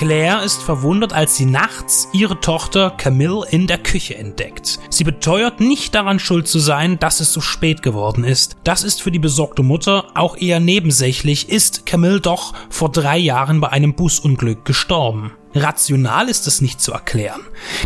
Claire ist verwundert, als sie nachts ihre Tochter Camille in der Küche entdeckt. Sie beteuert nicht daran schuld zu sein, dass es so spät geworden ist. Das ist für die besorgte Mutter auch eher nebensächlich, ist Camille doch vor drei Jahren bei einem Busunglück gestorben. Rational ist es nicht zu erklären.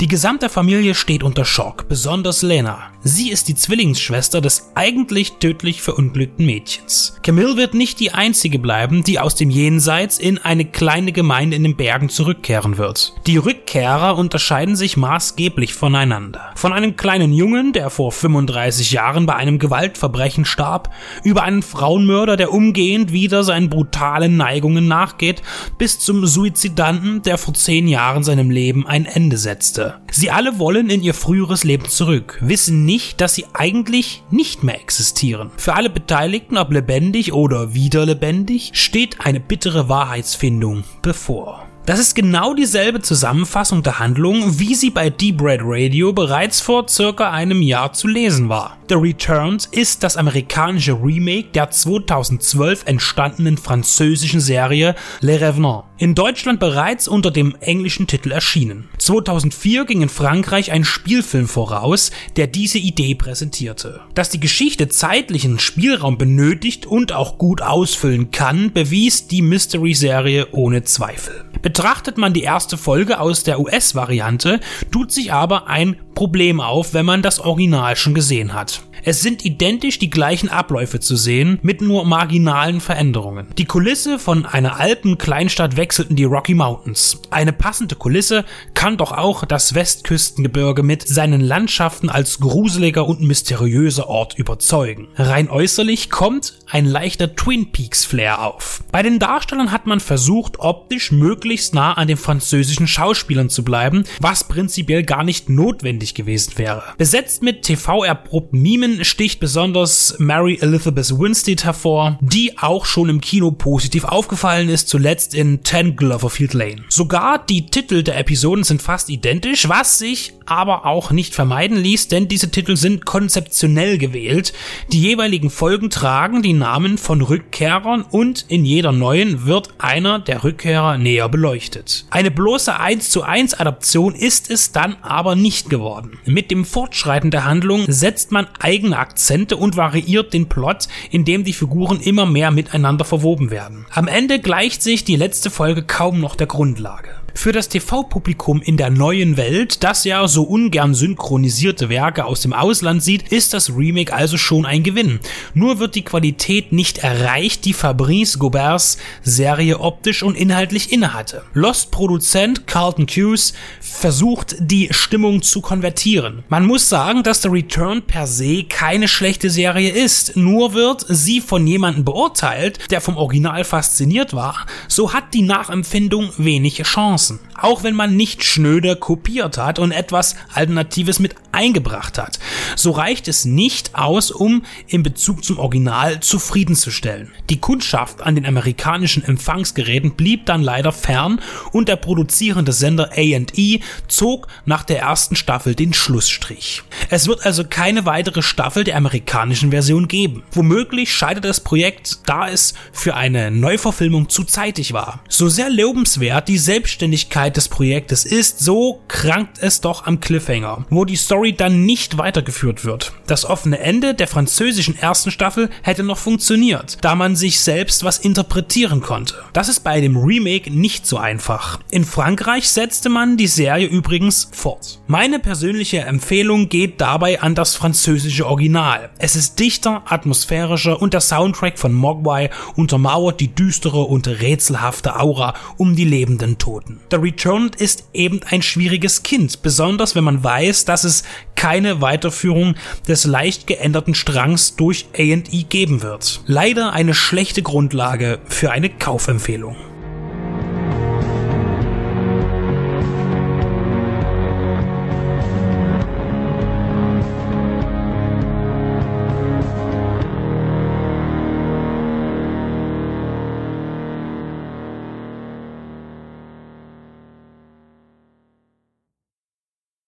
Die gesamte Familie steht unter Schock, besonders Lena. Sie ist die Zwillingsschwester des eigentlich tödlich verunglückten Mädchens. Camille wird nicht die einzige bleiben, die aus dem Jenseits in eine kleine Gemeinde in den Bergen zurückkehren wird. Die Rückkehrer unterscheiden sich maßgeblich voneinander. Von einem kleinen Jungen, der vor 35 Jahren bei einem Gewaltverbrechen starb, über einen Frauenmörder, der umgehend wieder seinen brutalen Neigungen nachgeht, bis zum Suizidanten, der vor zehn Jahren seinem Leben ein Ende setzte. Sie alle wollen in ihr früheres Leben zurück, wissen nicht, dass sie eigentlich nicht mehr existieren. Für alle Beteiligten, ob lebendig oder wieder lebendig, steht eine bittere Wahrheitsfindung bevor. Das ist genau dieselbe Zusammenfassung der Handlung, wie sie bei Deep Red Radio bereits vor circa einem Jahr zu lesen war. The Returned ist das amerikanische Remake der 2012 entstandenen französischen Serie Le Revenant. In Deutschland bereits unter dem englischen Titel erschienen. 2004 ging in Frankreich ein Spielfilm voraus, der diese Idee präsentierte. Dass die Geschichte zeitlichen Spielraum benötigt und auch gut ausfüllen kann, bewies die Mystery-Serie ohne Zweifel. Betrachtet man die erste Folge aus der US-Variante, tut sich aber ein Problem auf, wenn man das Original schon gesehen hat. Es sind identisch die gleichen Abläufe zu sehen, mit nur marginalen Veränderungen. Die Kulisse von einer alten Kleinstadt wechselt in die Rocky Mountains. Eine passende Kulisse kann doch auch das Westküstengebirge mit seinen Landschaften als gruseliger und mysteriöser Ort überzeugen. Rein äußerlich kommt ein leichter Twin Peaks Flair auf. Bei den Darstellern hat man versucht, optisch möglichst nah an den französischen Schauspielern zu bleiben, was prinzipiell gar nicht notwendig gewesen wäre. Besetzt mit TV-erprobten Mimen Filmen sticht besonders Mary Elizabeth Winstead hervor, die auch schon im Kino positiv aufgefallen ist, zuletzt in 10 Gloverfield Lane. Sogar die Titel der Episoden sind fast identisch, was sich aber auch nicht vermeiden ließ, denn diese Titel sind konzeptionell gewählt. Die jeweiligen Folgen tragen die Namen von Rückkehrern und in jeder neuen wird einer der Rückkehrer näher beleuchtet. Eine bloße 1 zu 1 Adaption ist es dann aber nicht geworden. Mit dem Fortschreiten der Handlung setzt man eigentlich eigene Akzente und variiert den Plot, indem die Figuren immer mehr miteinander verwoben werden. Am Ende gleicht sich die letzte Folge kaum noch der Grundlage. Für das TV-Publikum in der neuen Welt, das ja so ungern synchronisierte Werke aus dem Ausland sieht, ist das Remake also schon ein Gewinn. Nur wird die Qualität nicht erreicht, die Fabrice Gauberts Serie optisch und inhaltlich innehatte. Lost-Produzent Carlton Hughes versucht, die Stimmung zu konvertieren. Man muss sagen, dass The Return per se keine schlechte Serie ist, nur wird sie von jemandem beurteilt, der vom Original fasziniert war, so hat die Nachempfindung wenig Chance. Chancen. Auch wenn man nicht schnöder kopiert hat und etwas Alternatives mit eingebracht hat. So reicht es nicht aus, um in Bezug zum Original zufriedenzustellen. Die Kundschaft an den amerikanischen Empfangsgeräten blieb dann leider fern und der produzierende Sender A&E zog nach der ersten Staffel den Schlussstrich. Es wird also keine weitere Staffel der amerikanischen Version geben. Womöglich scheitert das Projekt, da es für eine Neuverfilmung zu zeitig war. So sehr lobenswert die Selbstständigkeit des Projektes ist, so krankt es doch am Cliffhanger, wo die Story Story dann nicht weitergeführt wird. Das offene Ende der französischen ersten Staffel hätte noch funktioniert, da man sich selbst was interpretieren konnte. Das ist bei dem Remake nicht so einfach. In Frankreich setzte man die Serie übrigens fort. Meine persönliche Empfehlung geht dabei an das französische Original. Es ist dichter, atmosphärischer und der Soundtrack von Mogwai untermauert die düstere und rätselhafte Aura um die lebenden Toten. The Returned ist eben ein schwieriges Kind, besonders wenn man weiß, dass es keine Weiterführung des leicht geänderten Strangs durch A&E geben wird. Leider eine schlechte Grundlage für eine Kaufempfehlung.